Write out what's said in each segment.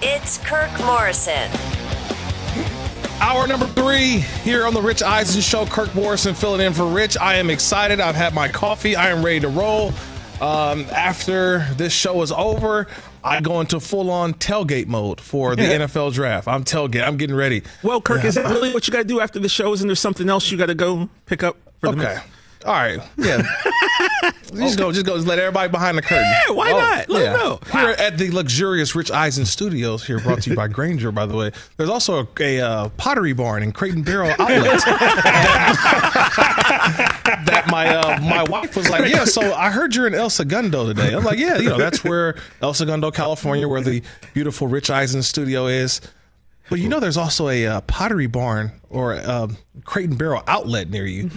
It's Kirk Morrison. Hour number three here on the Rich Eisen Show. Kirk Morrison filling in for Rich. I am excited. I've had my coffee. I am ready to roll. Um, after this show is over, I go into full on tailgate mode for the NFL draft. I'm tailgate. I'm getting ready. Well, Kirk, is that really what you got to do after the show? Isn't there something else you got to go pick up for the Okay. All right. Yeah. just go. Just go. Just let everybody behind the curtain. Yeah, why not? Let 'em know. Here at the luxurious Rich Eisen Studios, here brought to you by Grainger, by the way. There's also a, a uh, pottery barn and Crate and Barrel outlet that, that my uh, my wife was like, yeah. So I heard you're in El Segundo today. I'm like, yeah. You know, that's where El Segundo, California, where the beautiful Rich Eisen Studio is. But you know, there's also a uh, pottery barn or um, Crate and Barrel outlet near you.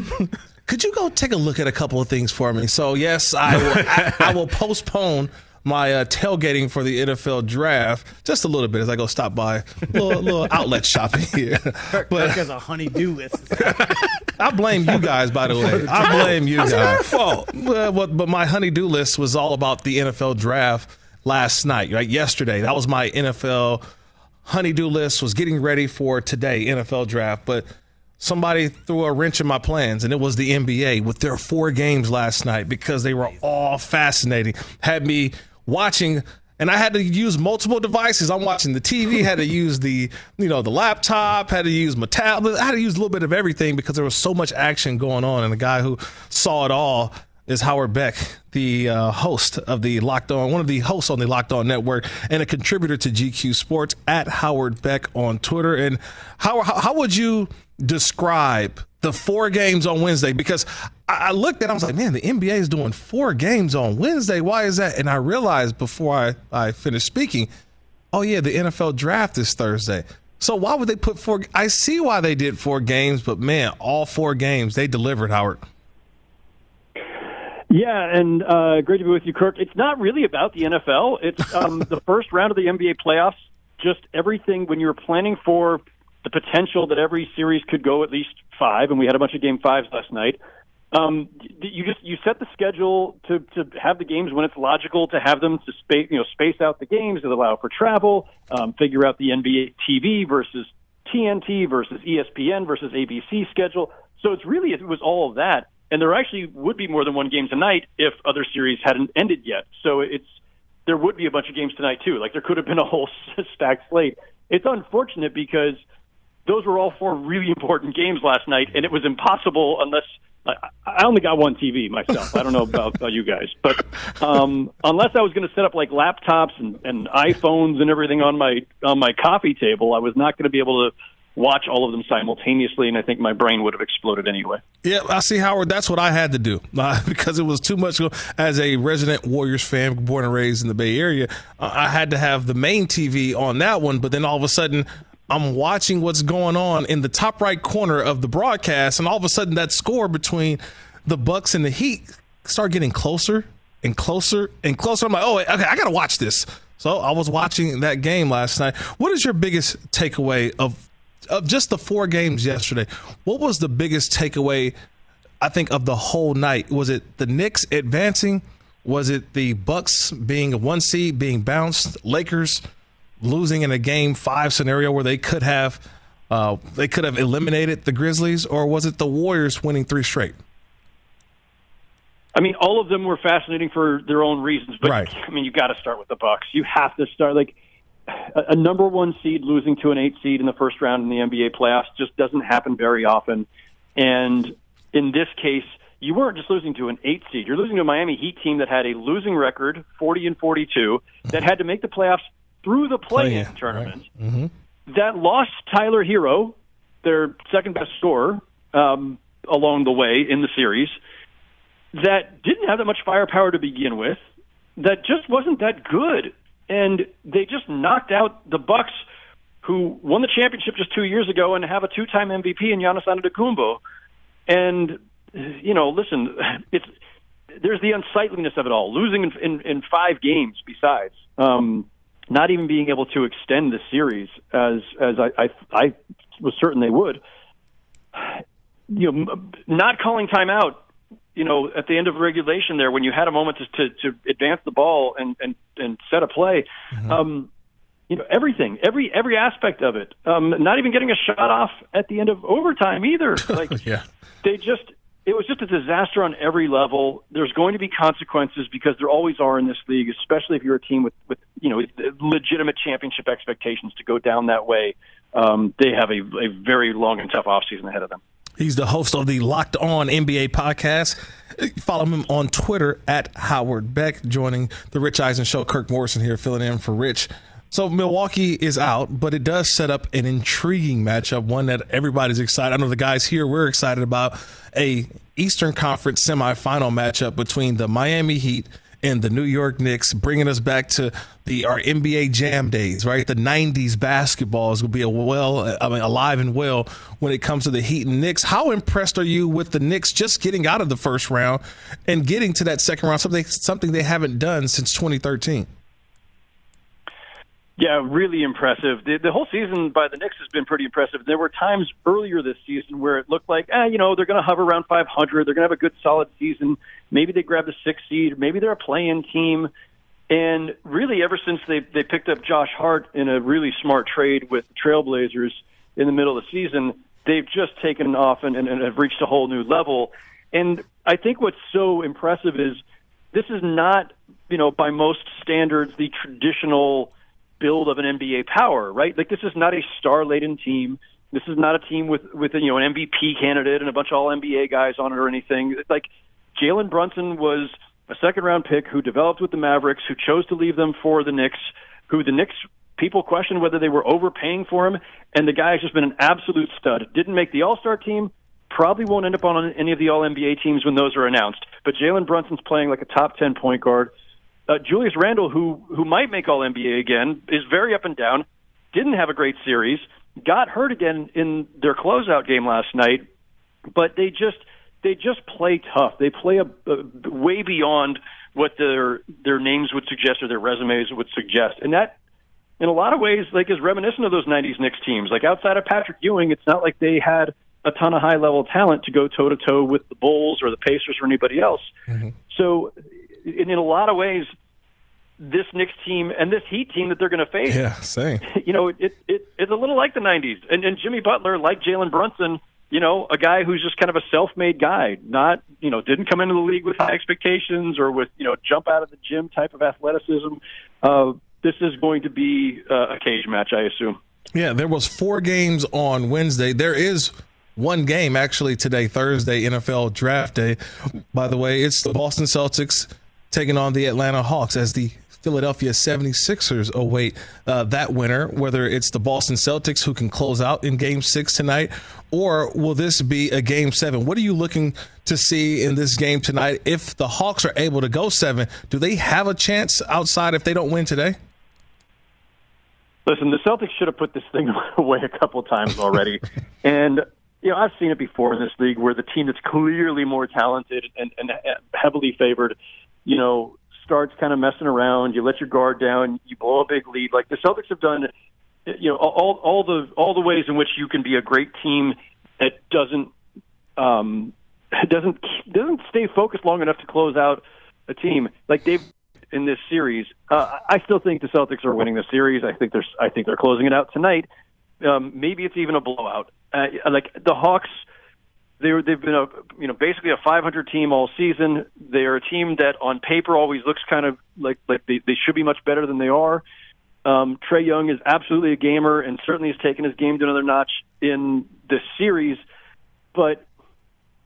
Could you go take a look at a couple of things for me? So yes, I will, I, I will postpone my uh, tailgating for the NFL draft just a little bit as I go stop by a little, little outlet shopping here. Kirk But has a honey-do list. I blame you guys, by the way. I blame you How's it our fault? Well, but, but my honey-do list was all about the NFL draft last night, right? Yesterday, that was my NFL honey-do list. Was getting ready for today NFL draft, but somebody threw a wrench in my plans, and it was the NBA with their four games last night because they were all fascinating. Had me watching. And I had to use multiple devices. I'm watching the TV, had to use the, you know, the laptop, had to use my tablet, I had to use a little bit of everything because there was so much action going on. And the guy who saw it all is Howard Beck, the uh, host of the Locked On, one of the hosts on the Locked On Network, and a contributor to GQ Sports at Howard Beck on Twitter. And how how, how would you describe the four games on Wednesday? Because I, looked at, it, I was like, man, the NBA is doing four games on Wednesday. Why is that? And I realized before I I finished speaking, oh yeah, the NFL draft is Thursday. So why would they put four? I see why they did four games, but man, all four games they delivered, Howard. Yeah, and uh, great to be with you, Kirk. It's not really about the NFL. It's um, the first round of the NBA playoffs. Just everything when you're planning for the potential that every series could go at least five, and we had a bunch of game fives last night. Um, you just you set the schedule to to have the games when it's logical to have them to space you know space out the games that allow for travel, um, figure out the NBA TV versus TNT versus ESPN versus ABC schedule. So it's really it was all of that, and there actually would be more than one game tonight if other series hadn't ended yet. So it's there would be a bunch of games tonight too. Like there could have been a whole stacked slate. It's unfortunate because those were all four really important games last night, and it was impossible unless I, only got one TV myself. I don't know about, about you guys, but um, unless I was going to set up like laptops and, and iPhones and everything on my on my coffee table, I was not going to be able to watch all of them simultaneously, and I think my brain would have exploded anyway. Yeah, I see, Howard. That's what I had to do uh, because it was too much. As a resident Warriors fan, born and raised in the Bay Area, I had to have the main TV on that one. But then all of a sudden, I'm watching what's going on in the top right corner of the broadcast, and all of a sudden, that score between the Bucks and the Heat start getting closer and closer and closer. I'm like, oh, okay, I got to watch this. So I was watching that game last night. What is your biggest takeaway of of just the four games yesterday? What was the biggest takeaway? I think of the whole night. Was it the Knicks advancing? Was it the Bucks being a one seed, being bounced? Lakers losing in a game five scenario where they could have uh, they could have eliminated the Grizzlies, or was it the Warriors winning three straight? I mean, all of them were fascinating for their own reasons, but Right. I mean, you got to start with the Bucks. You have to start like a, a number one seed losing to an eight seed in the first round in the NBA playoffs just doesn't happen very often. And in this case, you weren't just losing to an eight seed; you're losing to a Miami Heat team that had a losing record, forty and forty-two, that had to make the playoffs through the play-in Play-in, tournament Mm-hmm. that lost Tyler Herro, their second best scorer, um, along the way in the series, that didn't have that much firepower to begin with, that just wasn't that good. and they just knocked out the Bucks, who won the championship just two years ago and have a two-time MVP in Giannis Antetokounmpo. And you know, listen, it's there's the unsightliness of it all, losing in, in, in five games. Besides, um, not even being able to extend the series as as I I, I was certain they would. You know, not calling timeout. You know, at the end of regulation, there when you had a moment to to, to advance the ball and and and set a play. Mm-hmm. Um, you know everything, every every aspect of it. Um, not even getting a shot off at the end of overtime either. Like yeah. they just it was just a disaster on every level. There's going to be consequences because there always are in this league, especially if you're a team with, with you know legitimate championship expectations to go down that way. Um, they have a, a very long and tough offseason ahead of them. He's the host of the Locked On NBA podcast. Follow him on Twitter at Howard Beck, joining the Rich Eisen show. Kirk Morrison here filling in for Rich. So Milwaukee is out, but it does set up an intriguing matchup, one that everybody's excited. I know the guys here we're excited about a Eastern Conference semifinal matchup between the Miami Heat and the New York Knicks, bringing us back to the our NBA Jam days, right? The '90s basketball is going to be a well, I mean, alive and well when it comes to the Heat and Knicks. How impressed are you with the Knicks just getting out of the first round and getting to that second round? Something something they haven't done since 2013. Yeah, really impressive. The, the whole season by the Knicks has been pretty impressive. There were times earlier this season where it looked like, eh, you know, they're going to hover around 500. They're going to have a good, solid season. Maybe they grab the sixth seed. Maybe they're a play-in team. And really, ever since they they picked up Josh Hart in a really smart trade with the Trailblazers in the middle of the season, they've just taken off and, and, and have reached a whole new level. And I think what's so impressive is this is not, you know, by most standards, the traditional build of an NBA power, right? Like this is not a star-laden team. This is not a team with with you know an MVP candidate and a bunch of all NBA guys on it or anything. Like Jalen Brunson was a second-round pick who developed with the Mavericks, who chose to leave them for the Knicks, who the Knicks people questioned whether they were overpaying for him, and the guy has just been an absolute stud. Didn't make the All-Star team, probably won't end up on any of the All NBA teams when those are announced. But Jalen Brunson's playing like a top 10 point guard. Uh, Julius Randle, who who might make All NBA again, is very up and down. Didn't have a great series. Got hurt again in their closeout game last night, but they just they just play tough. They play a, a way beyond what their their names would suggest or their resumes would suggest, and that in a lot of ways like is reminiscent of those '90s Knicks teams. Like outside of Patrick Ewing, it's not like they had a ton of high level talent to go toe to toe with the Bulls or the Pacers or anybody else. Mm-hmm. So in, in a lot of ways, this Knicks team and this Heat team that they're going to face, yeah, same. You know, it, it it's a little like the '90s, and, and Jimmy Butler, like Jalen Brunson, you know, a guy who's just kind of a self-made guy, not you know, didn't come into the league with high expectations or with you know, jump out of the gym type of athleticism. Uh, this is going to be uh, a cage match, I assume. Yeah, there was four games on Wednesday. There is one game actually today, Thursday, NFL Draft Day. By the way, it's the Boston Celtics taking on the Atlanta Hawks as the Philadelphia 76ers await uh, that winner, whether it's the Boston Celtics who can close out in game six tonight, or will this be a game seven? What are you looking to see in this game tonight? If the Hawks are able to go seven, do they have a chance outside if they don't win today? Listen, the Celtics should have put this thing away a couple times already. and you know, I've seen it before in this league where the team that's clearly more talented and, and heavily favored, you know, starts kind of messing around. You let your guard down. You blow a big lead. Like the Celtics have done, you know, all all the all the ways in which you can be a great team that doesn't um, doesn't doesn't stay focused long enough to close out a team. Like they've in this series. Uh, I still think the Celtics are winning the series. I think they're I think they're closing it out tonight. Um, maybe it's even a blowout. Uh, like the Hawks, they they've been a you know basically a 500 team all season. They're a team that on paper always looks kind of like like they, they should be much better than they are. Um, Trae Young is absolutely a gamer and certainly has taken his game to another notch in this series, but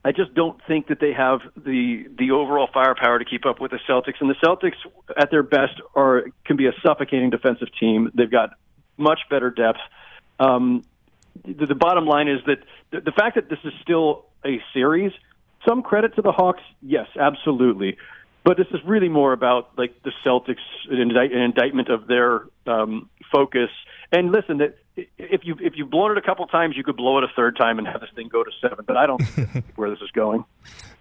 I just don't think that they have the the overall firepower to keep up with the Celtics. And the Celtics, at their best, are can be a suffocating defensive team. They've got much better depth. Um, the, the bottom line is that the, the fact that this is still a series, some credit to the Hawks, yes, absolutely. but this is really more about like the Celtics an, indict, an indictment of their um, focus. And listen, that if you if you've blown it a couple times, you could blow it a third time and have this thing go to seven. But I don't know where this is going.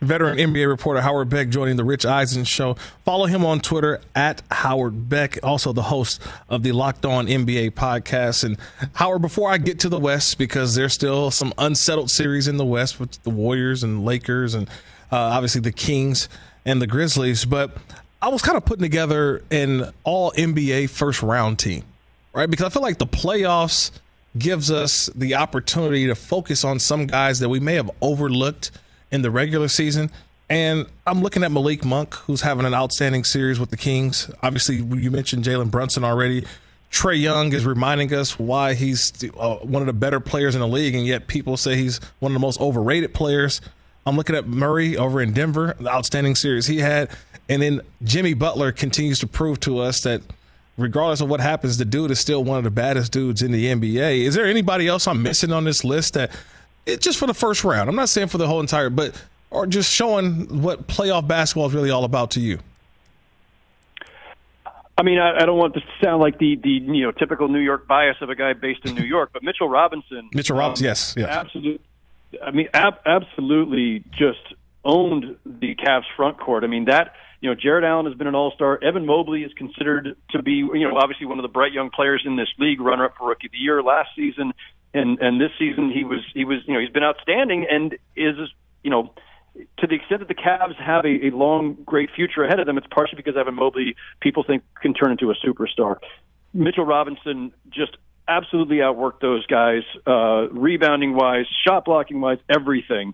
Veteran NBA reporter Howard Beck joining the Rich Eisen show. Follow him on Twitter at Howard Beck, also the host of the Locked On NBA podcast. And Howard, before I get to the West, because there's still some unsettled series in the West with the Warriors and Lakers and uh, obviously the Kings and the Grizzlies, but I was kind of putting together an all NBA first round team, right? Because I feel like the playoffs gives us the opportunity to focus on some guys that we may have overlooked in the regular season. And I'm looking at Malik Monk, who's having an outstanding series with the Kings. Obviously, you mentioned Jalen Brunson already. Trae Young is reminding us why he's uh, one of the better players in the league, and yet people say he's one of the most overrated players. I'm looking at Murray over in Denver, the outstanding series he had. And then Jimmy Butler continues to prove to us that regardless of what happens, the dude is still one of the baddest dudes in the NBA. Is there anybody else I'm missing on this list that it, just for the first round? I'm not saying for the whole entire, but or just showing what playoff basketball is really all about to you. I mean, I, I don't want this to sound like the the you know typical New York bias of a guy based in New York, but Mitchell Robinson. Mitchell Robinson, um, yes, yes, absolutely. I mean, ab- absolutely, just owned the Cavs front court. I mean that you know, Jarrett Allen has been an all-star. Evan Mobley is considered to be, you know, obviously one of the bright young players in this league, runner-up for Rookie of the Year last season, and and this season he was he was, you know, he's been outstanding and is, you know, to the extent that the Cavs have a, a long, great future ahead of them, it's partially because Evan Mobley, people think, can turn into a superstar. Mitchell Robinson just absolutely outworked those guys, uh, rebounding wise, shot blocking wise, everything.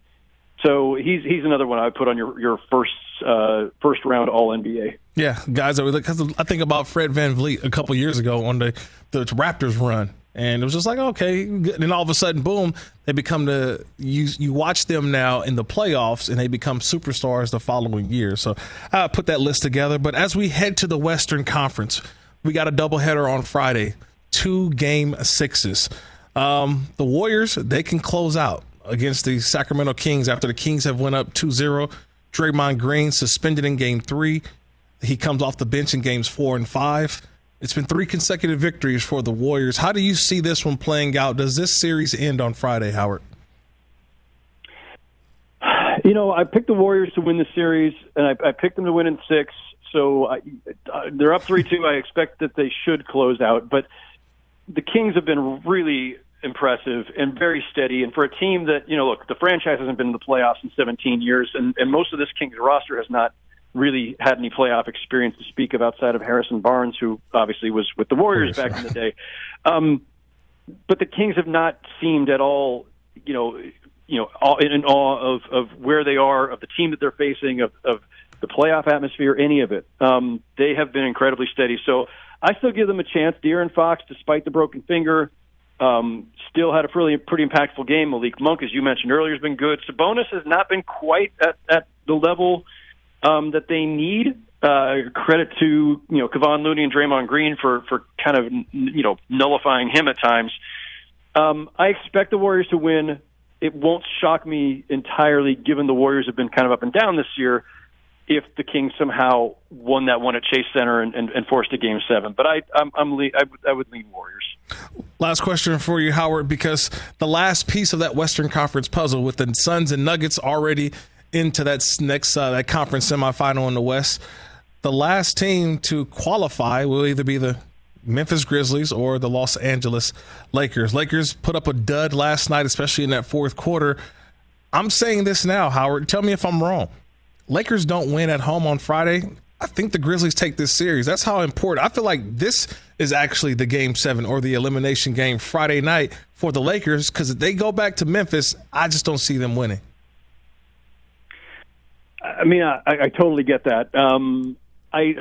So he's he's another one I put on your your first uh, first round All NBA. Yeah, guys, because I think about Fred Van VanVleet a couple years ago on the the Raptors run, and it was just like okay. And then all of a sudden, boom, they become the you you watch them now in the playoffs, and they become superstars the following year. So I put that list together. But as we head to the Western Conference, we got a doubleheader on Friday, two game sixes. Um, the Warriors they can close out against the Sacramento Kings after the Kings have went up 2-0. Draymond Green suspended in game three. He comes off the bench in games four and five. It's been three consecutive victories for the Warriors. How do you see this one playing out? Does this series end on Friday, Howard? You know, I picked the Warriors to win the series, and I, I picked them to win in six. So I, they're up three two. I expect that they should close out, but the Kings have been really impressive and very steady. And for a team that, you know, look, the franchise hasn't been in the playoffs in 17 years, and, and most of this Kings roster has not really had any playoff experience to speak of outside of Harrison Barnes, who obviously was with the Warriors back in the day. Um, but the Kings have not seemed at all, you know, you know, all, in awe of, of where they are, of the team that they're facing, of, of the playoff atmosphere, any of it. Um, they have been incredibly steady. So I still give them a chance. De'Aaron Fox, despite the broken finger, um, still had a pretty pretty impactful game. Malik Monk, as you mentioned earlier, has been good. Sabonis has not been quite at, at the level um, that they need. Uh, credit to you know Kevon Looney and Draymond Green for for kind of you know nullifying him at times. Um, I expect the Warriors to win. It won't shock me entirely, given the Warriors have been kind of up and down this year if the Kings somehow won that one at Chase Center and, and, and forced a game seven. But I, I'm, I'm le- I, I would lean Warriors. Last question for you, Howard, because the last piece of that Western Conference puzzle with the Suns and Nuggets already into that next uh, that conference semifinal in the West, the last team to qualify will either be the Memphis Grizzlies or the Los Angeles Lakers. Lakers put up a dud last night, especially in that fourth quarter. I'm saying this now, Howard. Tell me if I'm wrong. Lakers don't win at home on Friday, I think the Grizzlies take this series. That's how important. I feel like this is actually the game seven or the elimination game Friday night for the Lakers because if they go back to Memphis, I just don't see them winning. I mean, I, I totally get that. Um, I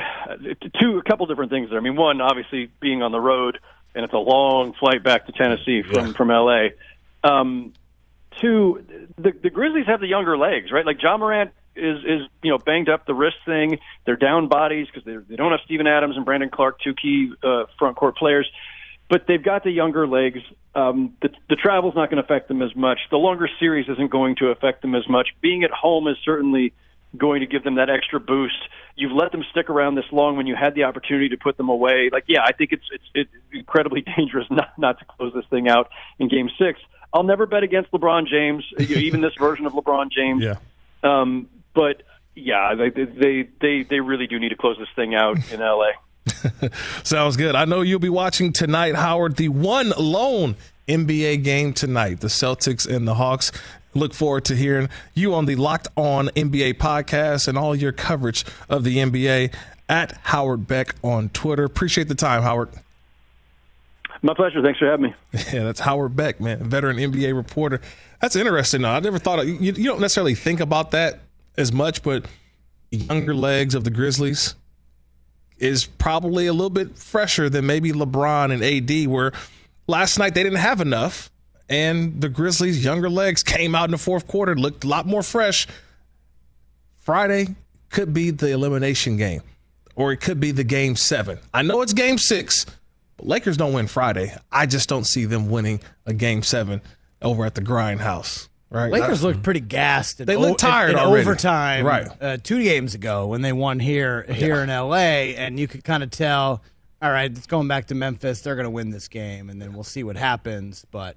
two a couple different things there. I mean, one obviously being on the road and it's a long flight back to Tennessee from yeah. from LA. Um, two, the the Grizzlies have the younger legs, right? Like Ja Morant is is you know banged up the wrist thing. They're down bodies because they they don't have Steven Adams and Brandon Clarke, two key uh, front court players, but they've got the younger legs. Um, the the travel's not going to affect them as much. The longer series isn't going to affect them as much. Being at home is certainly going to give them that extra boost. you've let them stick around this long when you had the opportunity to put them away. Like, yeah, I think it's it's, it's incredibly dangerous not not to close this thing out in Game Six. I'll never bet against LeBron James, even this version of LeBron James. Yeah. Um, but yeah, they they they they really do need to close this thing out in LA. Sounds good. I know you'll be watching tonight, Howard, the one lone NBA game tonight, the Celtics and the Hawks. Look forward to hearing you on the Locked On NBA podcast and all your coverage of the NBA at Howard Beck on Twitter. Appreciate the time, Howard. My pleasure. Thanks for having me. Yeah, that's Howard Beck, man, veteran NBA reporter. That's interesting. Though. I never thought of, you, you don't necessarily think about that as much, but younger legs of the Grizzlies is probably a little bit fresher than maybe LeBron and AD were. Last night they didn't have enough, and the Grizzlies' younger legs came out in the fourth quarter, looked a lot more fresh. Friday could be the elimination game, or it could be the game seven. I know it's game six, but Lakers don't win Friday. I just don't see them winning a game seven over at the Grindhouse. Right. Lakers looked pretty gassed. They looked o- tired in, in already. overtime, Right. Uh, two games ago when they won here here in L.A. and you could kind of tell. All right, it's going back to Memphis. They're going to win this game, and then we'll see what happens. But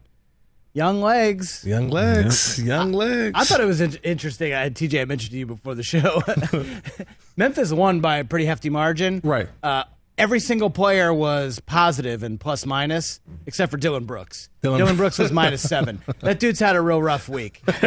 young legs. Young legs, young legs. I thought it was in- interesting. I, TJ, I mentioned to you before the show. Memphis won by a pretty hefty margin. Right. Uh, every single player was positive and plus minus, except for Dillon Brooks. Dillon- Dillon, Brooks was minus seven. That dude's had a real rough week.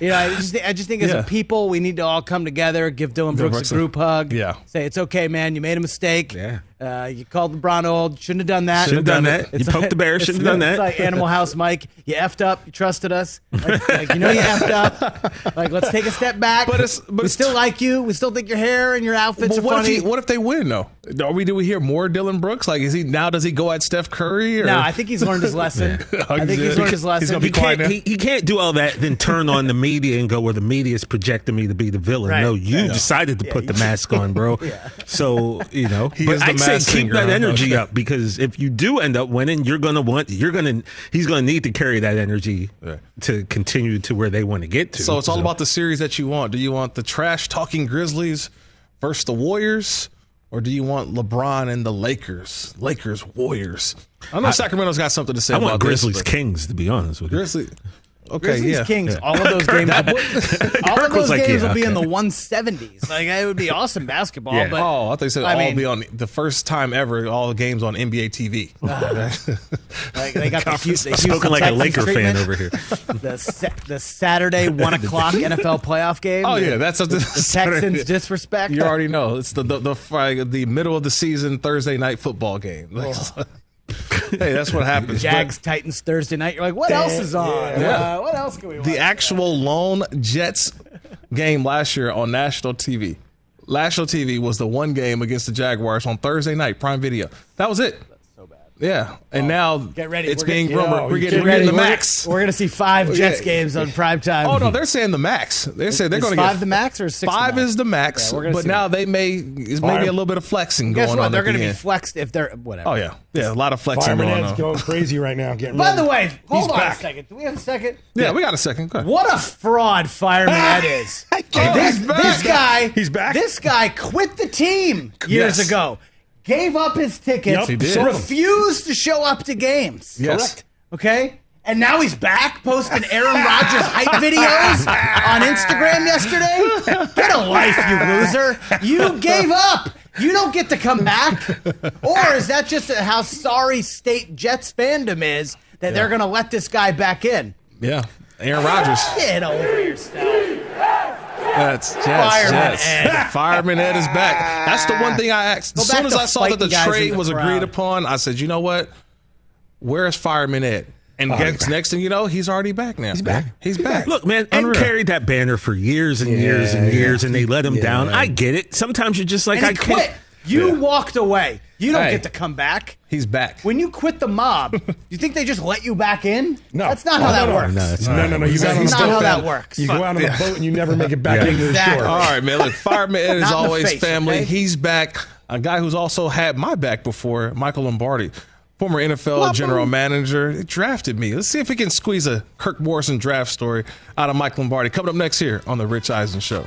you know, I just, I just think as Yeah. a people, we need to all come together, give Dillon Brooks, Brooks a a- group hug. Yeah. Say it's okay, man. You made a mistake. Yeah. Uh, you called LeBron old. Shouldn't have done that. Shouldn't have done that. You poked like- the bear. Shouldn't have done that. It's like Animal House Mike. You effed up. You trusted us. Like, like, you know you effed up. Like let's take a step back. But it's- but we it's- still like you. We still think your hair and your outfits But are what funny. if he, what if they win though? Are we do we hear more Dillon Brooks? Like is he now does he go at Steph Curry? Or? no, I think he's learned his lesson. I think he's learned his lesson. gonna be He quiet can't, now. he, he can't do all that, then turn on the media and go where the media is projecting me to be the villain. Right. No, you decided to put the mask on, bro. So you know, He but is the I'd say masked keep that energy up because if you do end up winning, you're gonna want, you're gonna, he's gonna need to carry that energy Right. to continue to where they want to get to. So it's all about the series that you want. Do you want the trash talking Grizzlies versus the Warriors? Or do you want LeBron and the Lakers? Lakers, Warriors. I know Sacramento's got something to say I about want Grizzlies but- Kings to be honest with you. Grizzly. Okay, Grizzlies yeah. Kings. All of those games. all Kirk of those like, games yeah, will be in the 170s. Like it would be awesome basketball. Yeah. But Oh, I thought you said I all mean- be on the first time ever, all the games on NBA TV. like, they got the, the Houston Spoken like a Laker fan over here. The sa- the Saturday one o'clock NFL playoff game. oh yeah, that's a, the Texans disrespect. You already know it's the the the, the middle of the season Thursday night football game. hey, that's what happens. But Jags Titans Thursday night. You're like, what else is on? Uh, what else can we watch? the actual lone Jets game last year on national TV. National TV was the one game against the Jaguars on Thursday night, Prime Video. That was it. So bad. Yeah, and oh, now Get ready. it's We're being getting- rumored. Yo, we're getting, we're ready. the We're- max. We're gonna see five oh, Jets yeah. games on prime time. Oh no, they're saying the max. They're saying they're going to five get the max or is six the Five max? is the max, Yeah, but see. now they may is maybe a little bit of flexing going on. Guess going what? on. They're going to be end. flexed if they're whatever. Oh yeah, yeah, a lot of flexing Fireman going Ed's on. going crazy right now. Getting By ready. the way, hold He's on back. a second. Do we have a second? Yeah, we got a second. Go ahead. What a fraud Fireman Ed is. this, this guy, He's back. This guy quit the team years ago. Gave up his tickets. Yup, he did. Refused to show up to games. Yes. Correct. Okay. And now he's back posting Aaron Rodgers hype videos on Instagram yesterday. Get a life, you loser. You gave up. You don't get to come back. Or is that just how sorry state Jets fandom is that they're going to let this guy back in? Yeah, Aaron Rodgers. Get over yourself. That's Jets. Fireman Jets. Ed. Fireman Ed is back. That's the one thing I asked. As soon as I saw that the fighting guys in trade the was crowd. agreed upon, I said, you know what? Where's Fireman Ed? And next, next thing you know, he's already back now. He's back. He's back. Look, man, Ed carried that banner for years and years and Yeah, years, and they let him yeah. down. I get it. Sometimes you're just like, And I he can't. Quit. You walked away. You don't Hey. get to come back. He's back. When you quit the mob, you think they just let you back in? No, That's not No, how no, that no. works. No, it's No, no, no. You That's got on not how that then. works. You go out on a boat and you never make it back into the shore. All right, man. Look, Fireman Ed is Not in the always face, family. okay? He's back. A guy who's also had my back before, Michael Lombardi, former NFL general manager, he drafted me. Let's see if we can squeeze a Kirk Morrison draft story out of Mike Lombardi. Coming up next here on the Rich Eisen Show.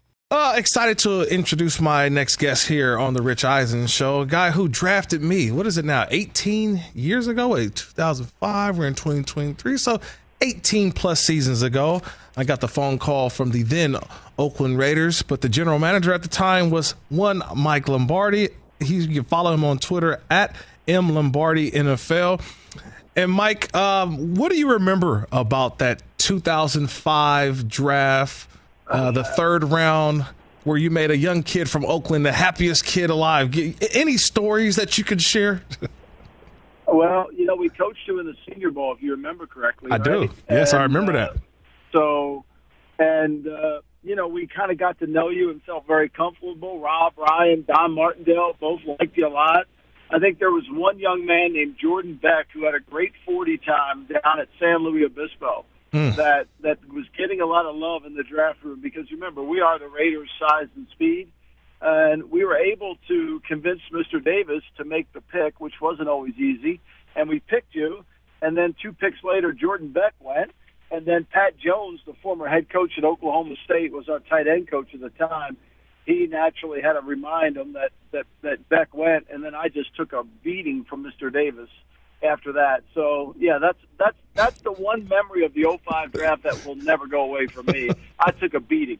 Uh, excited to introduce my next guest here on the Rich Eisen Show. A guy who drafted me. What is it now? 18 years ago? Wait, 2005. We're in 2023. So 18 plus seasons ago, I got the phone call from the then Oakland Raiders, but the general manager at the time was one Mike Lombardi. He, you can follow him on Twitter at M Lombardi NFL. And Mike, um, what do you remember about that 2005 draft? Uh, the third round where you made a young kid from Oakland the happiest kid alive. Any stories that you could share? well, you know, we coached you in the Senior Bowl, if you remember correctly. I right? do. Yes, and, I remember uh, that. So, and uh, you know, we kind of got to know you and felt very comfortable. Rob, Ryan, Don Martindale both liked you a lot. I think there was one young man named Jordan Beck who had a great 40 time down at San Luis Obispo Mm. that that was getting a lot of love in the draft room because remember we are the Raiders' size and speed, and we were able to convince Mr. Davis to make the pick, which wasn't always easy, and we picked you. And then two picks later, Jordan Beck went, and then Pat Jones, the former head coach at Oklahoma State, was our tight end coach at the time. He naturally had to remind him that that that Beck went, and then I just took a beating from Mr. Davis after that. So yeah, that's that's that's the one memory of the 05 draft that will never go away from me. I took a beating.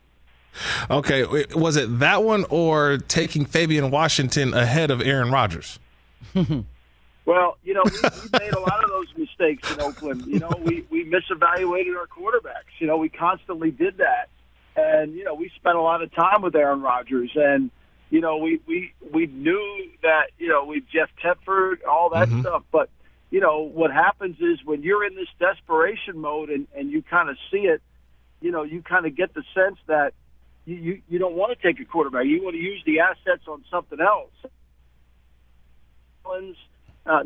Okay, was it that one or taking Fabian Washington ahead of Aaron Rodgers? well, you know, we, we made a lot of those mistakes in Oakland. You know, we we misevaluated our quarterbacks. You know, we constantly did that, and you know, we spent a lot of time with Aaron Rodgers and you know, we we we knew that you know we Jeff Tedford, all that Mhm. stuff, but you know what happens is when you're in this desperation mode and and you kind of see it, you know, you kind of get the sense that you you, you don't want to take a quarterback. You want to use the assets on something else. Uh,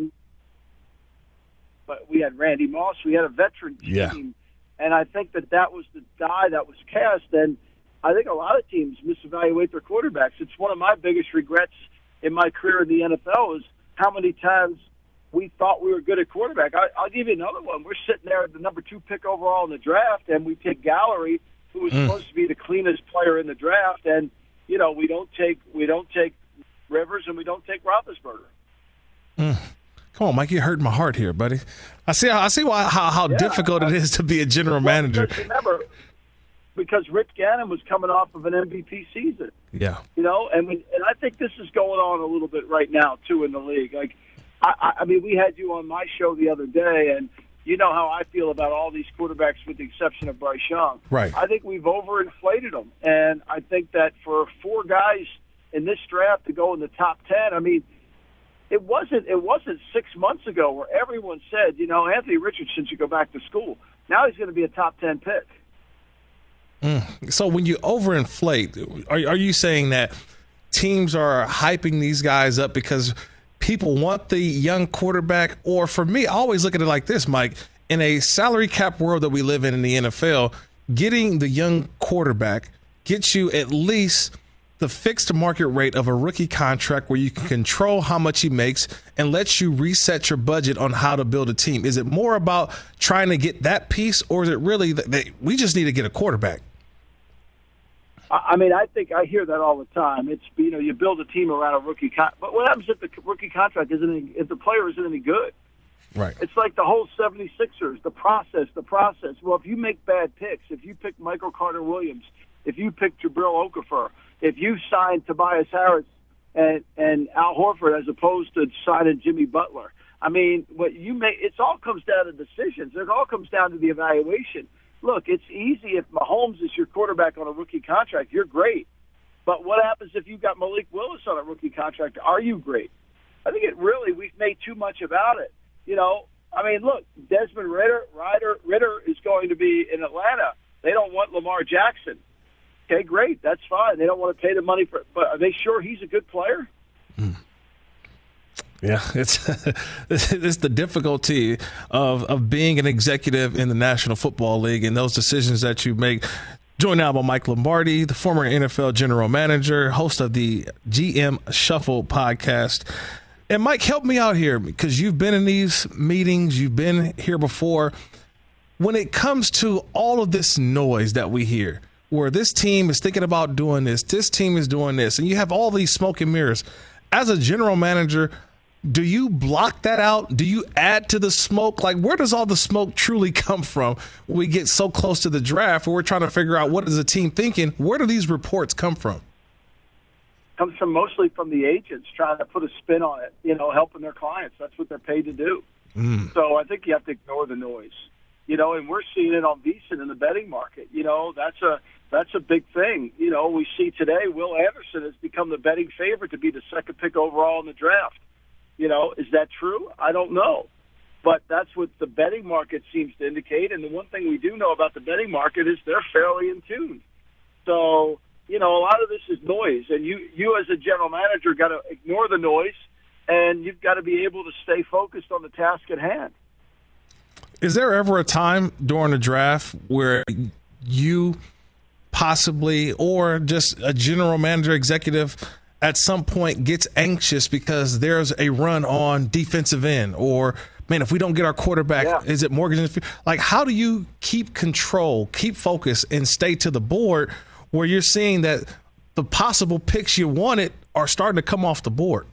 but we had Randy Moss. We had a veteran team, Yeah. and I think that that was the guy that was cast. And I think a lot of teams misevaluate their quarterbacks. It's one of my biggest regrets in my career in the NFL is how many times we thought we were good at quarterback. I, I'll give you another one. We're sitting there at the number two pick overall in the draft, and we pick Gallery, who was Mm. supposed to be the cleanest player in the draft, and you know we don't take we don't take Rivers and we don't take Roethlisberger. Come on, Mike, you hurt my heart here, buddy. I see. I see why how, how difficult it is to be a general Well, manager. because Remember, because Rich Gannon was coming off of an MVP season. Yeah. you know, and we, and I think this is going on a little bit right now too in the league. Like, I, I- mean, we had you on my show the other day, and you know how I feel about all these quarterbacks, with the exception of Bryce Young. Right. I think we've overinflated them, and I think that for four guys in this draft to go in the top ten, I mean, it wasn't it wasn't six months ago where everyone said, you know, Anthony Richardson should go back to school. Now he's going to be a top ten pick. Mm. So when you overinflate, are, are you saying that teams are hyping these guys up because people want the young quarterback? Or for me, I always look at it like this, Mike. In a salary cap world that we live in in the NFL, getting the young quarterback gets you at least the fixed market rate of a rookie contract where you can control how much he makes and lets you reset your budget on how to build a team. Is it more about trying to get that piece, or is it really that we just need to get a quarterback? I I mean, I think I hear that all the time. It's you know, you build a team around a rookie, con- but what happens if the rookie contract isn't any, if the player isn't any good? Right. It's like the whole 76ers, the process, the process. Well, if you make bad picks, if you pick Michael Carter Williams, if you pick Jahlil Okafor, if you sign Tobias Harris and and Al Horford as opposed to signing Jimmy Butler, I mean, what you make it all comes down to decisions. It all comes down to the evaluation. Look, it's easy if Mahomes is your quarterback on a rookie contract, you're great. But what happens if you've got Malik Willis on a rookie contract? Are you great? I think it really we've made too much about it. You know, I mean, look, Desmond Ridder, Ryder, Ridder is going to be in Atlanta. They don't want Lamar Jackson. Okay, great, that's fine. They don't want to pay the money for, but are they sure he's a good player? Hmm. Yeah, it's it's the difficulty of of being an executive in the National Football League and those decisions that you make. Joined now by Mike Lombardi, the former NFL general manager, host of the GM Shuffle podcast. And Mike, help me out here because you've been in these meetings, you've been here before. When it comes to all of this noise that we hear, where this team is thinking about doing this, this team is doing this, and you have all these smoke and mirrors. As a general manager, do you block that out? Do you add to the smoke? Like, where does all the smoke truly come from we get so close to the draft where we're trying to figure out what is the team thinking? Where do these reports come from? Comes from mostly from the agents trying to put a spin on it. You know, helping their clients. That's what they're paid to do. Mm. So I think you have to ignore the noise. You know, and we're seeing it on VSiN in the betting market. You know, that's a that's a big thing. You know, we see today Will Anderson has become the betting favorite to be the second pick overall in the draft. You know, is that true? I don't know. But that's what the betting market seems to indicate. And the one thing we do know about the betting market is they're fairly in tune. So, you know, a lot of this is noise. And you, you as a general manager, got to ignore the noise and you've got to be able to stay focused on the task at hand. Is there ever a time during a draft where you possibly, or just a general manager, executive, at some point gets anxious because there's a run on defensive end, or man, if we don't get our quarterback, Yeah. is it Morgan? in? Like, how do you keep control, keep focus, and stay to the board where you're seeing that the possible picks you wanted are starting to come off the board?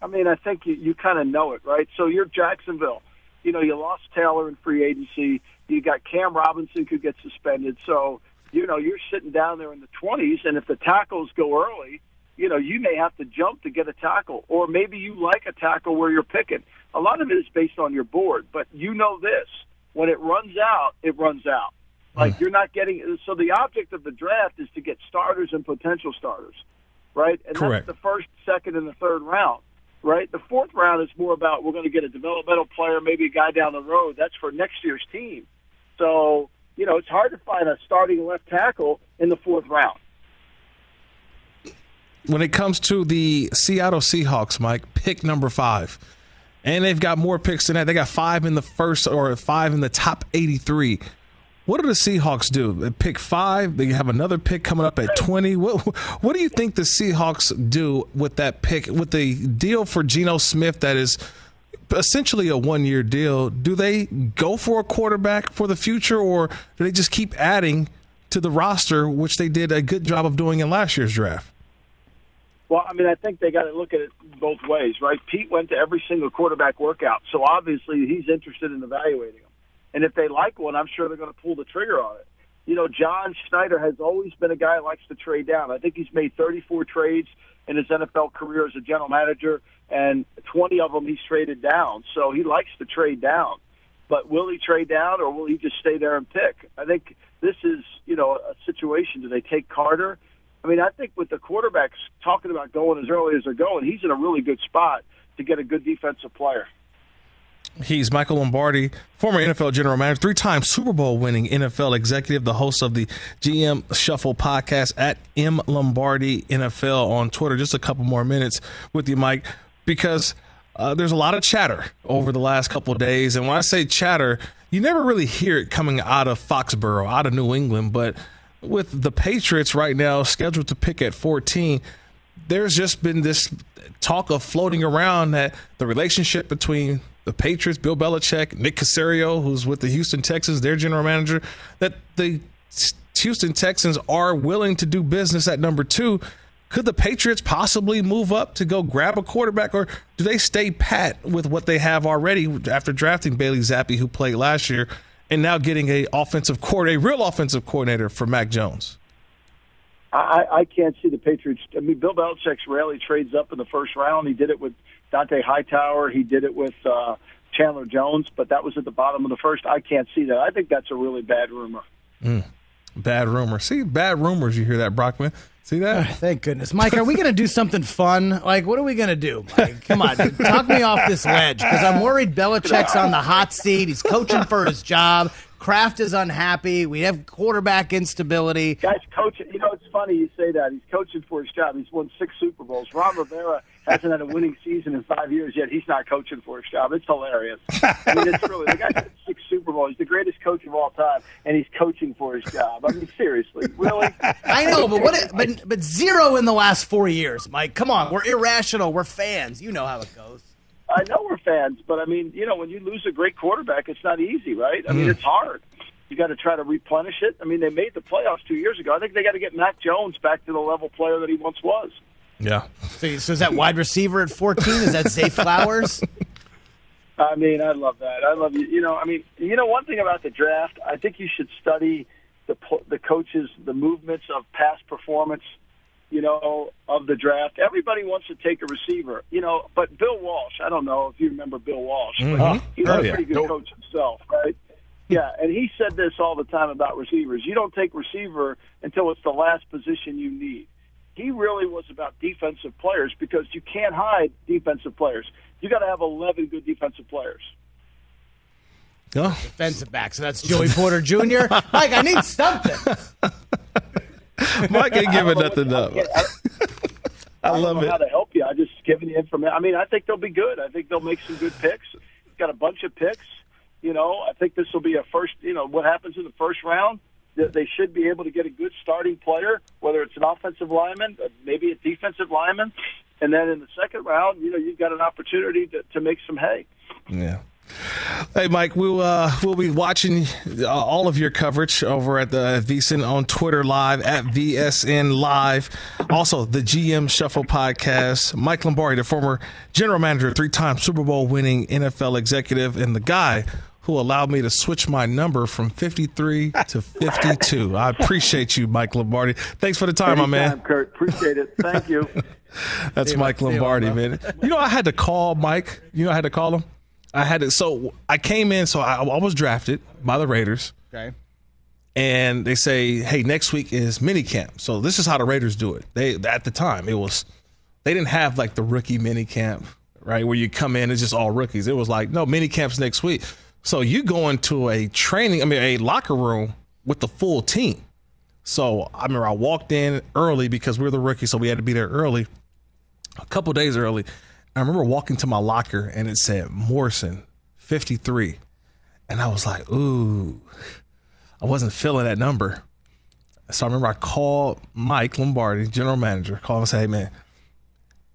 I mean, I think you, you kind of know it, right? So you're Jacksonville. You know, you lost Taylor in free agency. You got Cam Robinson could get suspended. So, you know, you're sitting down there in the 20s, and if the tackles go early, you know, you may have to jump to get a tackle. Or maybe you like a tackle where you're picking. A lot of it is based on your board. But you know this when it runs out, it runs out. Like you're not getting. So the object of the draft is to get starters and potential starters, right? And Correct. that's the first, second, and the third round right? The fourth round is more about we're going to get a developmental player, maybe a guy down the road. That's for next year's team. So, you know, it's hard to find a starting left tackle in the fourth round. when it comes to the Seattle Seahawks, Mike, pick number five. And they've got more picks than that. They got five in the first or five in the top 83. What do the Seahawks do? They pick five. They have another pick coming up at 20. What, what do you think the Seahawks do with that pick, with the deal for Geno Smith that is essentially a one year deal? Do they go for a quarterback for the future or do they just keep adding to the roster, which they did a good job of doing in last year's draft? Well, I mean, I think they got to look at it both ways, right? Pete went to every single quarterback workout, so obviously he's interested in evaluating them. And if they like one, I'm sure they're going to pull the trigger on it. You know, John Schneider has always been a guy who likes to trade down. I think he's made 34 trades in his NFL career as a general manager, and 20 of them he's traded down. So he likes to trade down. but will he trade down or will he just stay there and pick? I think this is, you know, a situation. Do they take Carter? I mean, I think with the quarterbacks talking about going as early as they're going, he's in a really good spot to get a good defensive player. He's Michael Lombardi, former NFL general manager, three time Super Bowl winning NFL executive, the host of the GM Shuffle podcast at M Lombardi NFL on Twitter. Just a couple more minutes with you, Mike, because uh, there's a lot of chatter over the last couple days. And when I say chatter, you never really hear it coming out of Foxborough, out of New England. But with the Patriots right now scheduled to pick at 14, there's just been this talk of floating around that the relationship between the Patriots, Bill Belichick, Nick Caserio, who's with the Houston Texans, their general manager, that the Houston Texans are willing to do business at number two. Could the Patriots possibly move up to go grab a quarterback, or do they stay pat with what they have already after drafting Bailey Zappe, who played last year, and now getting a offensive coordinator, a real offensive coordinator for Mac Jones? I, I can't see the Patriots. I mean, Bill Belichick rarely trades up in the first round. He did it with Dont'a Hightower. He did it with uh, Chandler Jones, but that was at the bottom of the first. I can't see that. I think that's a really bad rumor. Mm, bad rumor. See, bad rumors. You hear that, Brockman? See that? Oh, thank goodness, Mike. Are we going to do something fun? Like, what are we going to do? Mike? Come on, talk me off this ledge because I'm worried Belichick's on the hot seat. He's coaching for his job. Kraft is unhappy. We have quarterback instability. Guys, coaching. You know, it's funny you say that. He's coaching for his job. He's won six Super Bowls. Ron Rivera hasn't had a winning season in five years yet. He's not coaching for his job. It's hilarious. I mean, it's really the guy's had six Super Bowls. He's the greatest coach of all time, and he's coaching for his job. I mean, seriously, really? I know, but what? But but zero in the last four years, Mike. Come on, we're irrational. We're fans. You know how it goes. I know we're fans, but I mean, you know, when you lose a great quarterback, it's not easy, right? I mean, mm. it's hard. You got to try to replenish it. I mean, they made the playoffs two years ago. I think they got to get Mac Jones back to the level player that he once was. Yeah. So, so is that wide receiver at 14? Is that Zay Flowers? I mean, I love that. I love you. You know, I mean, you know, one thing about the draft, I think you should study the the coaches, the movements of past performance you know, of the draft. Everybody wants to take a receiver, you know, but Bill Walsh, I don't know if you remember Bill Walsh, but Mhm. he's Oh, a yeah. pretty good Nope. coach himself, right? Yeah, and he said this all the time about receivers. You don't take receiver until it's the last position you need. He really was about defensive players because you can't hide defensive players. You got to have 11 good defensive players. Yeah. Defensive back. So that's Joey Porter Jr. Mike, I need something. Mike ain't giving nothing up. I, I don't love know it. how to help you. I just giving you information. I mean, I think they'll be good. I think they'll make some good picks. Got a bunch of picks. You know, I think this will be a first. You know, what happens in the first round? They should be able to get a good starting player, whether it's an offensive lineman, uh, maybe a defensive lineman, and then in the second round, you know, you've got an opportunity to, to make some hay. Yeah. Hey, Mike, we'll uh, we'll be watching uh, all of your coverage over at the VSIN on Twitter live at VSN Live. Also, the GM Shuffle podcast. Mike Lombardi, the former general manager, three time Super Bowl winning NFL executive, and the guy who allowed me to switch my number from 53 to 52. I appreciate you, Mike Lombardi. Thanks for the time, my man. Anytime, Kirk. Appreciate it. Thank you. That's See Mike Mike. See you, Lombardi, bro. man. You know, I had to call Mike. You know, I had to call him. I had to. So I came in. So I, I was drafted by the Raiders, Okay. and they say, "Hey, next week is mini camp." So this is how the Raiders do it. They at the time it was they didn't have like the rookie mini camp, right? Where you come in, it's just all rookies. It was like no mini camps next week. So you go into a training, I mean, a locker room with the full team. So I remember I walked in early because we were the rookies, so we had to be there early a couple days early. I remember walking to my locker and it said Morrison, 53. And I was like, ooh, I wasn't feeling that number. So I remember I called Mike Lombardi, general manager, called him and said, hey, man,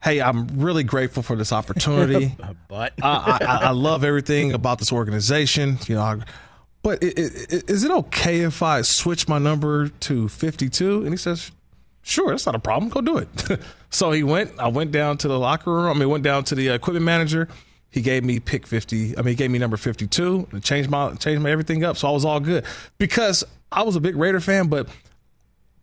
hey, I'm really grateful for this opportunity. But I, I, I love everything about this organization, you know. I, but i- i- i- is it okay if I switch my number to 52? And he says, sure, that's not a problem. Go do it. so he went. I went down to the locker room. I mean, went down to the equipment manager. He gave me pick 50. I mean, he gave me number 52. and Changed my changed my everything up. So I was all good because I was a big Raider fan, but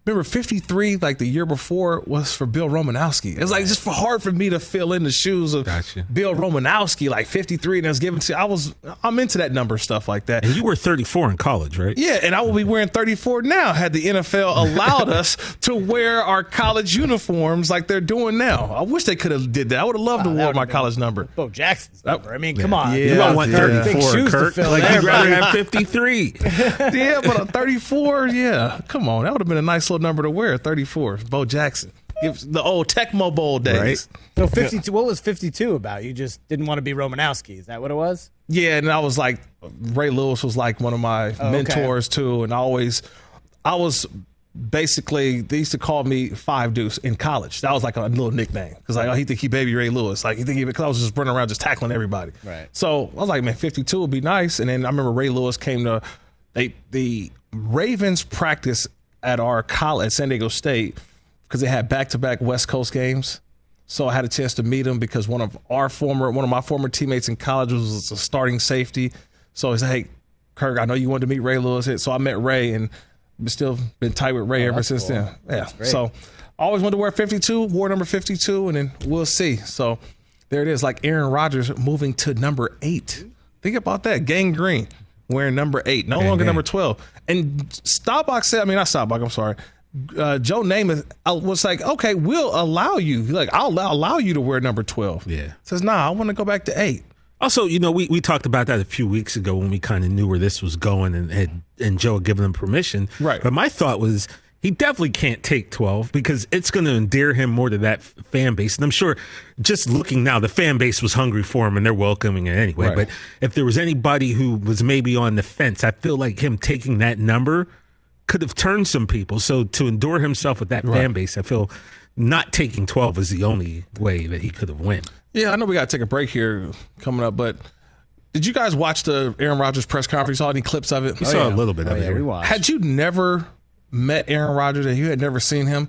remember 53 like the year before was for Bill Romanowski. It was like just for hard for me to fill in the shoes of Gotcha. Bill Romanowski, like 53, and I was given to I was I'm into that number stuff like that. And you were 34 in college, right? Yeah, and I will be wearing 34 now had the NFL allowed us to wear our college uniforms like they're doing now. I wish they could have did that. I would have loved to wear my college number. Bo Jackson's number. I mean, come on. Yeah. You don't want Yeah. Big 34, shoes to Kirk. Like there, you'd rather have 53. yeah, but a 34, yeah. Come on, that would have been a nice little number to wear. 34, Bo Jackson. Gives the old Tecmo Bowl days. Right. So 52. What was 52 about? You just didn't want to be Romanowski. Is that what it was? Yeah, and I was like, Ray Lewis was like one of my oh, okay. mentors too, and I always, I was basically they used to call me Five Deuce in college. That was like a little nickname because like oh, he think he baby Ray Lewis, like he think he because I was just running around just tackling everybody. Right. So I was like, man, fifty two would be nice. And then I remember Ray Lewis came to they the Ravens practice at our college at San Diego State because they had back to back West Coast games. So I had a chance to meet him because one of our former, one of my former teammates in college was a starting safety. So he said, "Hey, Kirk, I know you wanted to meet Ray Lewis." So I met Ray and still been tight with Ray ever since then. Yeah. So always wanted to wear 52, wore number 52, and then we'll see. So there it is, like Aaron Rodgers moving to number eight. Think about that, Gang Green wearing number eight, no longer gang. number 12. And Staubach said, I mean, not Staubach, I'm sorry. Uh, Joe Namath uh, was like, okay, we'll allow you. Like, I'll allow, allow you to wear number 12. Yeah. Says, nah, I want to go back to eight. Also, you know, we, we talked about that a few weeks ago when we kind of knew where this was going and, and and Joe had given him permission. Right. But my thought was he definitely can't take 12 because it's going to endear him more to that f- fan base. And I'm sure just looking now, the fan base was hungry for him and they're welcoming it anyway. Right. But if there was anybody who was maybe on the fence, I feel like him taking that number could have turned some people. So to endure himself with that fan base, I feel not taking 12 is the only way that he could have won. Yeah, I know we got to take a break here coming up, but did you guys watch the Aaron Rodgers press conference? Saw any clips of it? We saw oh, a little bit Oh, of yeah, it. we watched. Had you never met Aaron Rodgers and you had never seen him,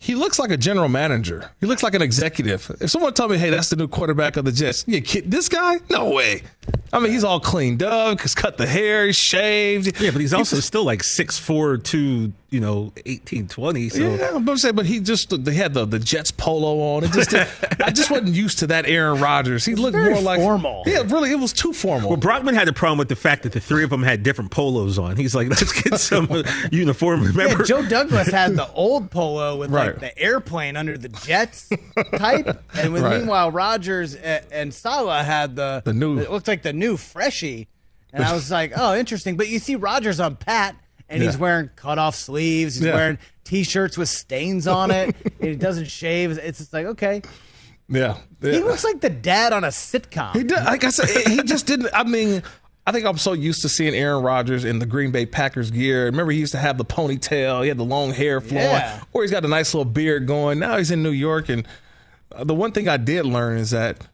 he looks like a general manager. He looks like an executive. If someone told me, "Hey, that's the new quarterback of the Jets," you kid, this guy? No way. I mean, he's all cleaned up, he's cut the hair, he's shaved. Yeah, but he's also still like 6'4", two, you know, eighteen twenty. So Yeah, I'm saying, but he just they had the the Jets polo on. It just I just wasn't used to that Aaron Rodgers. He looked very more like formal. Yeah, really, it was too formal. Well, Brockman had a problem with the fact that the three of them had different polos on. He's like, let's get some uh, uniform. Yeah, Joe Douglas had the old polo with Right. like the airplane under the Jets type, and with Right. meanwhile Rodgers and, and Salah had the The new- It looked like the new freshie, and I was like, oh, interesting. But you see Rodgers on Pat, and he's wearing cut off sleeves. He's Yeah. wearing t-shirts with stains on it. and he doesn't shave. It's just like okay, yeah, he looks like the dad on a sitcom. He did. Like I said, he just didn't. I mean, I think I'm so used to seeing Aaron Rodgers in the Green Bay Packers gear. Remember, he used to have the ponytail. He had the long hair flowing, Yeah. or he's got a nice little beard going. Now he's in New York, and uh, the one thing I did learn is that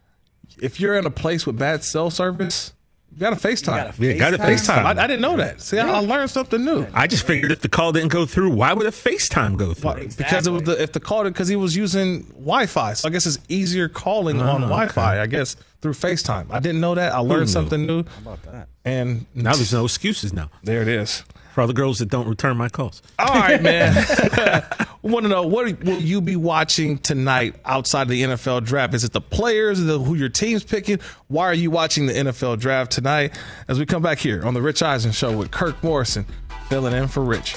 if you're in a place with bad cell service, you got to FaceTime. Yeah, gotta FaceTime. I, I didn't know that. See, I, I learned something new. I just figured if the call didn't go through, why would a FaceTime go through? Because it was the, if the call because he was using Wi-Fi, so I guess it's easier calling on ah, Wi-Fi. I guess through FaceTime. I didn't know that. I learned something new. How about that? And Now there's no excuses now there it is. For all the girls that don't return my calls. All right, man. Want to know what will you be watching tonight outside of the NFL draft? Is it the players, the, who your team's picking? Why are you watching the NFL draft tonight? As we come back here on the Rich Eisen Show with Kirk Morrison, filling in for Rich.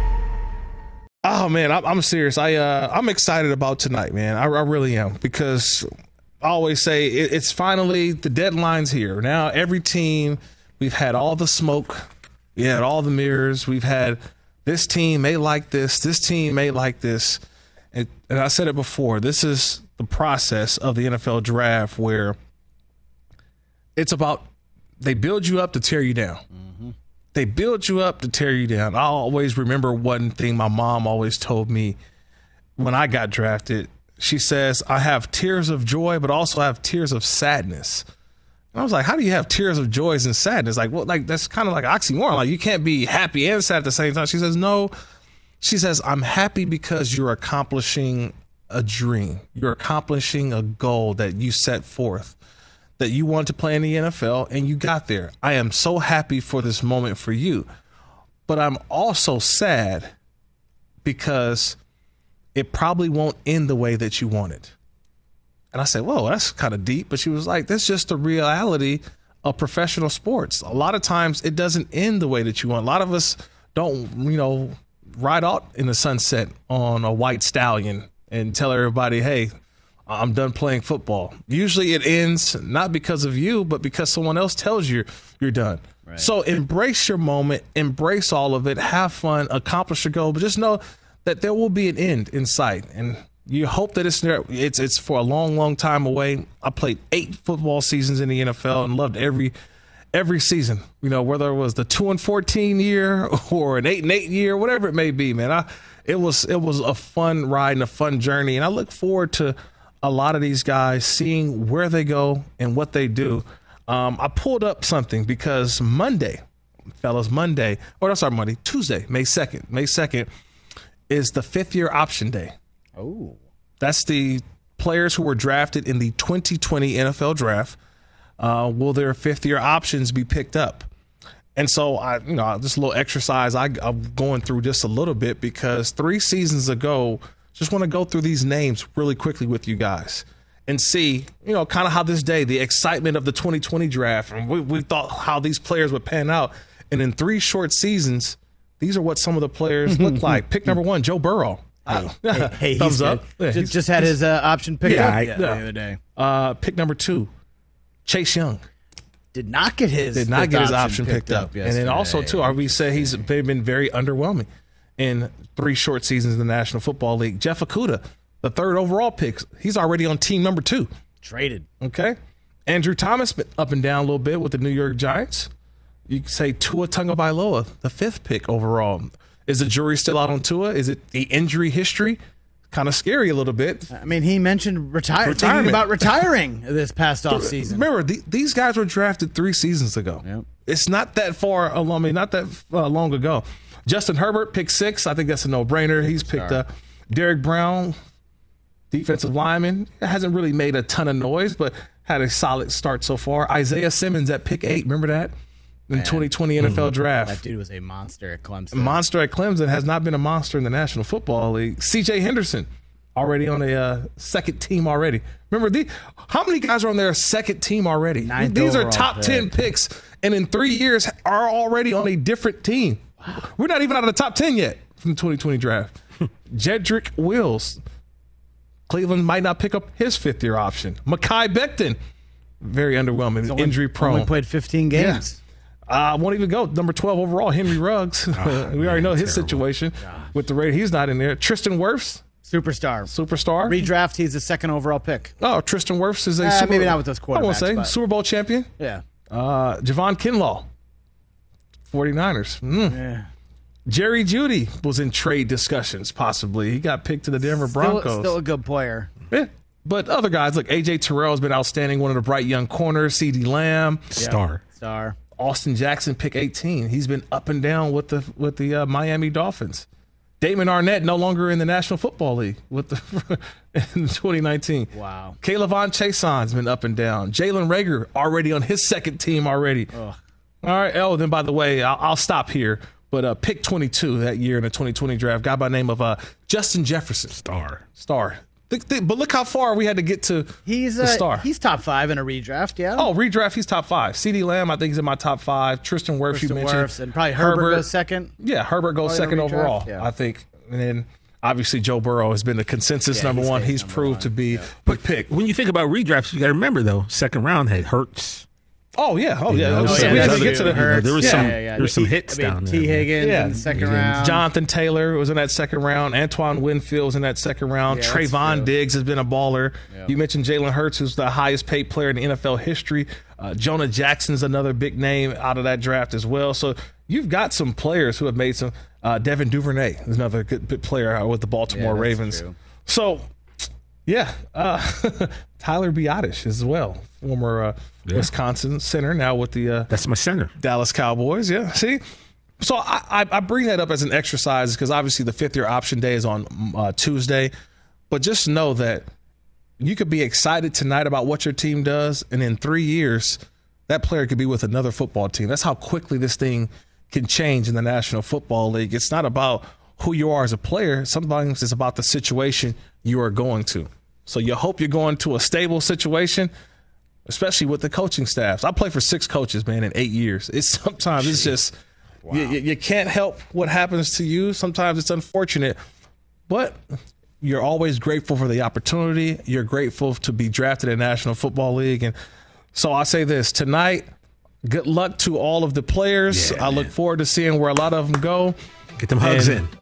Oh man, I'm, I'm serious. I uh, I'm excited about tonight, man. I, I really am because I always say it, it's finally the deadline's here. Now every team, we've had all the smoke, we had all the mirrors. We've had this team may like this, this team may like this, and, and I said it before. This is the process of the NFL draft where it's about they build you up to tear you down. They build you up to tear you down. I always remember one thing my mom always told me when I got drafted. She says, I have tears of joy, but also I have tears of sadness. And I was like, how do you have tears of joys and sadness? Like, well, like that's kind of like oxymoron. Like you can't be happy and sad at the same time. She says, no. She says, I'm happy because you're accomplishing a dream. You're accomplishing a goal that you set forth that you wanted to play in the NFL and you got there. I am so happy for this moment for you. But I'm also sad because it probably won't end the way that you wanted. And I said, Whoa, that's kind of deep. But she was like, That's just the reality of professional sports. A lot of times it doesn't end the way that you want. A lot of us don't, you know, ride out in the sunset on a white stallion and tell everybody, Hey, I'm done playing football. Usually it ends not because of you, but because someone else tells you you're done. So embrace your moment, embrace all of it, have fun, accomplish your goal, but just know that there will be an end in sight. And you hope that it's there. It's it's for a long, long time away. I played eight football seasons in the NFL and loved every every season. You know, whether it was the two and fourteen year or an eight and eight year, whatever it may be, man. I it was it was a fun ride and a fun journey, and I look forward to a lot of these guys seeing where they go and what they do. Um, I pulled up something because Monday, fellas, Monday, or that's our Monday, Tuesday, May 2nd, May 2nd is the fifth year option day. Oh. That's the players who were drafted in the 2020 NFL draft. Uh, will their fifth year options be picked up? And so I, you know, just a little exercise. I, I'm going through just a little bit because three seasons ago, just want to go through these names really quickly with you guys and see, you know, kind of how this day, the excitement of the 2020 draft, and we, we thought how these players would pan out. And in three short seasons, these are what some of the players look like. Pick number one, Joe Burrow. Hey, hey, thumbs he's up. Yeah, just, just had his uh, option picked Yeah, up yeah, the other day. Uh, pick number two, Chase Young. Did not get his did not get his option picked, up. And then also too, RV said he's been very underwhelming in three short seasons in the National Football League. Jeff Okudah, the third overall pick, he's already on team number two. traded. Okay. Andrew Thomas been up and down a little bit with the New York Giants. You could say Tua Tagovailoa, the fifth pick overall. Is the jury still out on Tua? Is it the injury history? Kind of scary a little bit. I mean, he mentioned retire, thinking about retiring this past off season. Remember, the, these guys were drafted three seasons ago. It's not that far along. I mean, not that uh, long ago. Justin Herbert picked six. I think that's a no-brainer. He's picked up Derrick Brown, defensive lineman. Hasn't really made a ton of noise, but had a solid start so far. Isaiah Simmons at pick eight. Remember that in 2020 NFL draft. That dude was a monster at Clemson. Monster at Clemson has not been a monster in the National Football League. CJ Henderson already on a uh, second team already. Remember the how many guys are on their second team already? Ninth These are top pick. 10 picks and in 3 years are already on a different team. We're not even out of the top 10 yet from the 2020 draft. Jedrick Wills Cleveland might not pick up his fifth year option. Mekhi Becton, very underwhelming, only- injury prone. Only played 15 games. Uh, won't even go. Number 12 overall, Henry Ruggs. we already know his situation with the Raiders. He's not in there. Tristan Wirfs, Superstar. superstar. Redraft, he's the second overall pick. oh, Tristan Wirfs is a Uh, Super, maybe not with those quarterbacks. I won't say but- Super Bowl champion. Yeah. Uh, Javon Kinlaw, 49ers. Mm. Yeah. Jerry Jeudy was in trade discussions, possibly. He got picked to the Denver Still, Broncos. still a good player. Yeah. But other guys like AJ Terrell has been outstanding, one of the bright young corners. CeeDee Lamb, Star. Star. Austin Jackson, pick 18. He's been up and down with the with the uh, Miami Dolphins. Damon Arnette no longer in the National Football League with the in 2019. Wow. K'Lavon Chaisson's been up and down. Jalen Reagor already on his second team already. All right. Oh, then by the way, I'll, I'll stop here. But uh, pick 22 that year in the 2020 draft, guy by the name of uh, Justin Jefferson. Star. Star. Think- think- but look how far we had to get to He's the uh, star. he's top five in a redraft. Yeah. Oh, redraft, he's top five. CeeDee Lamb, I think he's in my top five. Tristan Wirfs, Tristan you mentioned. Wirfs, and probably Herbert goes second. Yeah, Herbert goes Probably second redraft, overall, yeah. I think. And then obviously Joe Burrow has been the consensus Yeah, number he one. He's number proved one, to be yeah. the pick. When you think about redrafts, you got to remember though, second round had Hurts. Oh yeah, oh You yeah. know, we so had there's to get to the you know, there was yeah. some Yeah, yeah, there was some hits I mean, down there. Tee Higgins Yeah. in the second round. Jonathan Taylor was in that second round. Antoine Winfield was in that second round. Yeah, Trevon. Diggs has been a baller. Yeah. You mentioned Jalen Hurts, who's the highest paid player in NFL history. Uh, Jonah Jackson's another big name out of that draft as well. So you've got some players who have made some. Uh, Devin Duvernay is another good, good player uh, with the Baltimore Yeah, Ravens. true. So, yeah, uh, Tyler Biadasz as well, former uh, Wisconsin center, now with the uh, That's my center. Dallas Cowboys. Yeah, see. So I, I, I bring that up as an exercise because obviously the fifth year option day is on uh, Tuesday, but just know that you could be excited tonight about what your team does, and in three years, that player could be with another football team. That's how quickly this thing can change in the National Football League. It's not about who you are as a player. Sometimes it's about the situation you are going to. So you hope you're going to a stable situation, especially with the coaching staffs. I played for six coaches, man, in eight years. It's sometimes it's just you, you, you can't help what happens to you. Sometimes it's unfortunate, but you're always grateful for the opportunity. You're grateful to be drafted in the National Football League, and so I say this tonight. Good luck to all of the players. I look forward to seeing where a lot of them go. Get them hugs And in.